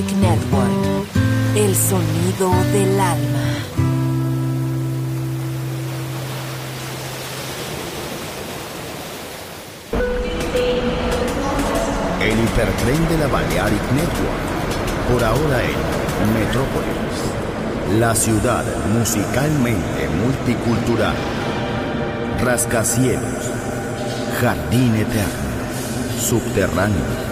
Network. El sonido del alma. El hipertren de la Balearic Network. Por ahora en Metrópolis. La ciudad musicalmente multicultural. Rascacielos. Jardín eterno. Subterráneo.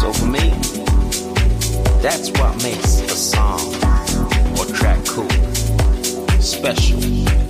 So for me, that's what makes a song or track cool, special.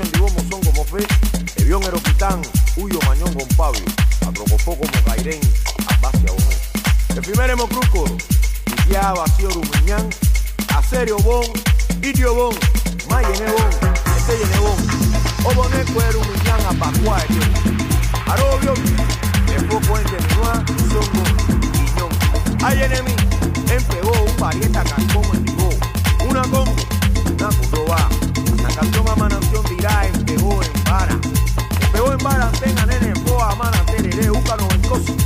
Potasio, Andibomo, son como fe, Evión, Eroquitán, Huyo, Mañón, con Pablo, Atrocofó como Cairén, Abacia, Bono. El primer Hemocruco, Iquia, Vacío, Rumiñán, Acerio, Bon, Idio, Bon, Mayene, Bon, Estelle, Bon, Obone, Cuero, Rumiñán, Apacuá, Arobio, El Foco, Ente, Minua, Songo, Guiñón. Hay enemi, empegó un parieta, Cancón, Endigó, una congo, una curoba. La canción a mananción dirá en pegó en vara. En pegó en vara, tenga nene, en boa, mana, tereré, úcano, en coso.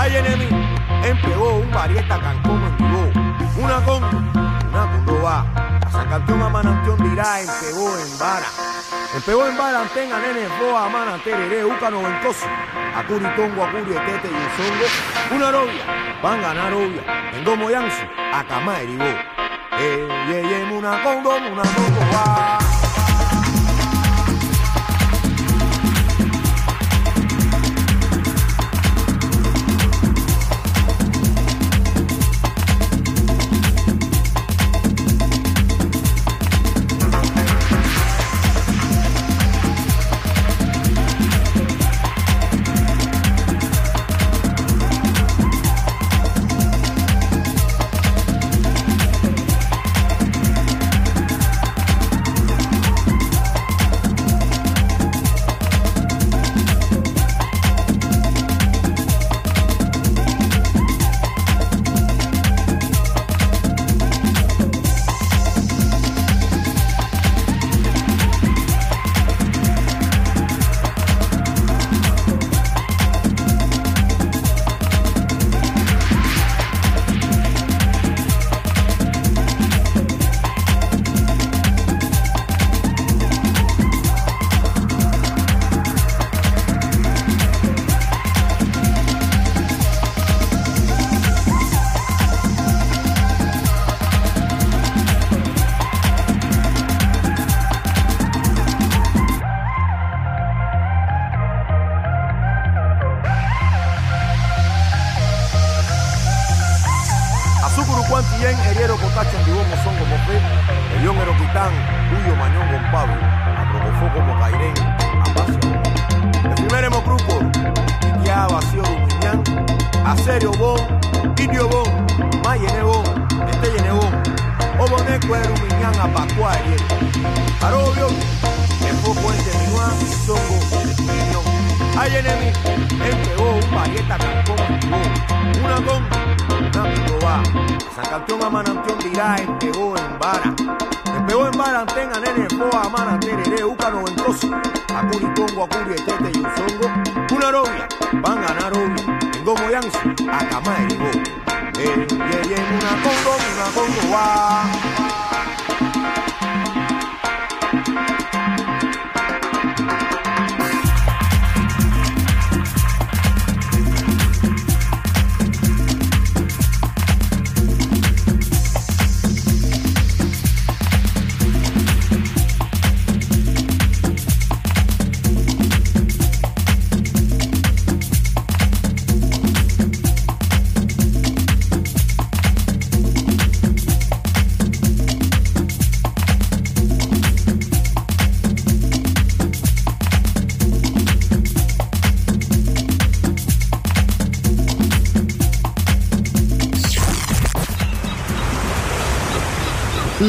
Hay enemy, empegó un parieta cancón en vivo. Una con, una con va. A San Canción a Manantión dirá, empegó en vara. Empegó en vara, antenga, nene, boa, mana, tereré, úcano, ventoso. Acuri, tongo, acuri, tete y songo. Una novia, van ganar obvia. En Domo Yansu, a Cama, Eh, ye, ye, una congo, una congo,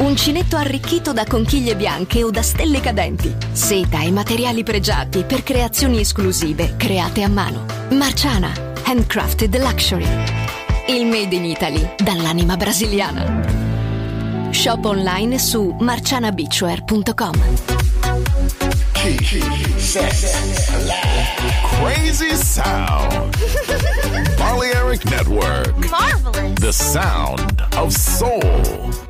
Uncinetto arricchito da conchiglie bianche o da stelle cadenti. Seta e materiali pregiati per creazioni esclusive create a mano. Marciana, handcrafted luxury. Il made in Italy dall'anima brasiliana. Shop online su marcianabeachwear.com. Crazy sound. Balearic Network. Marvelous. The sound of soul.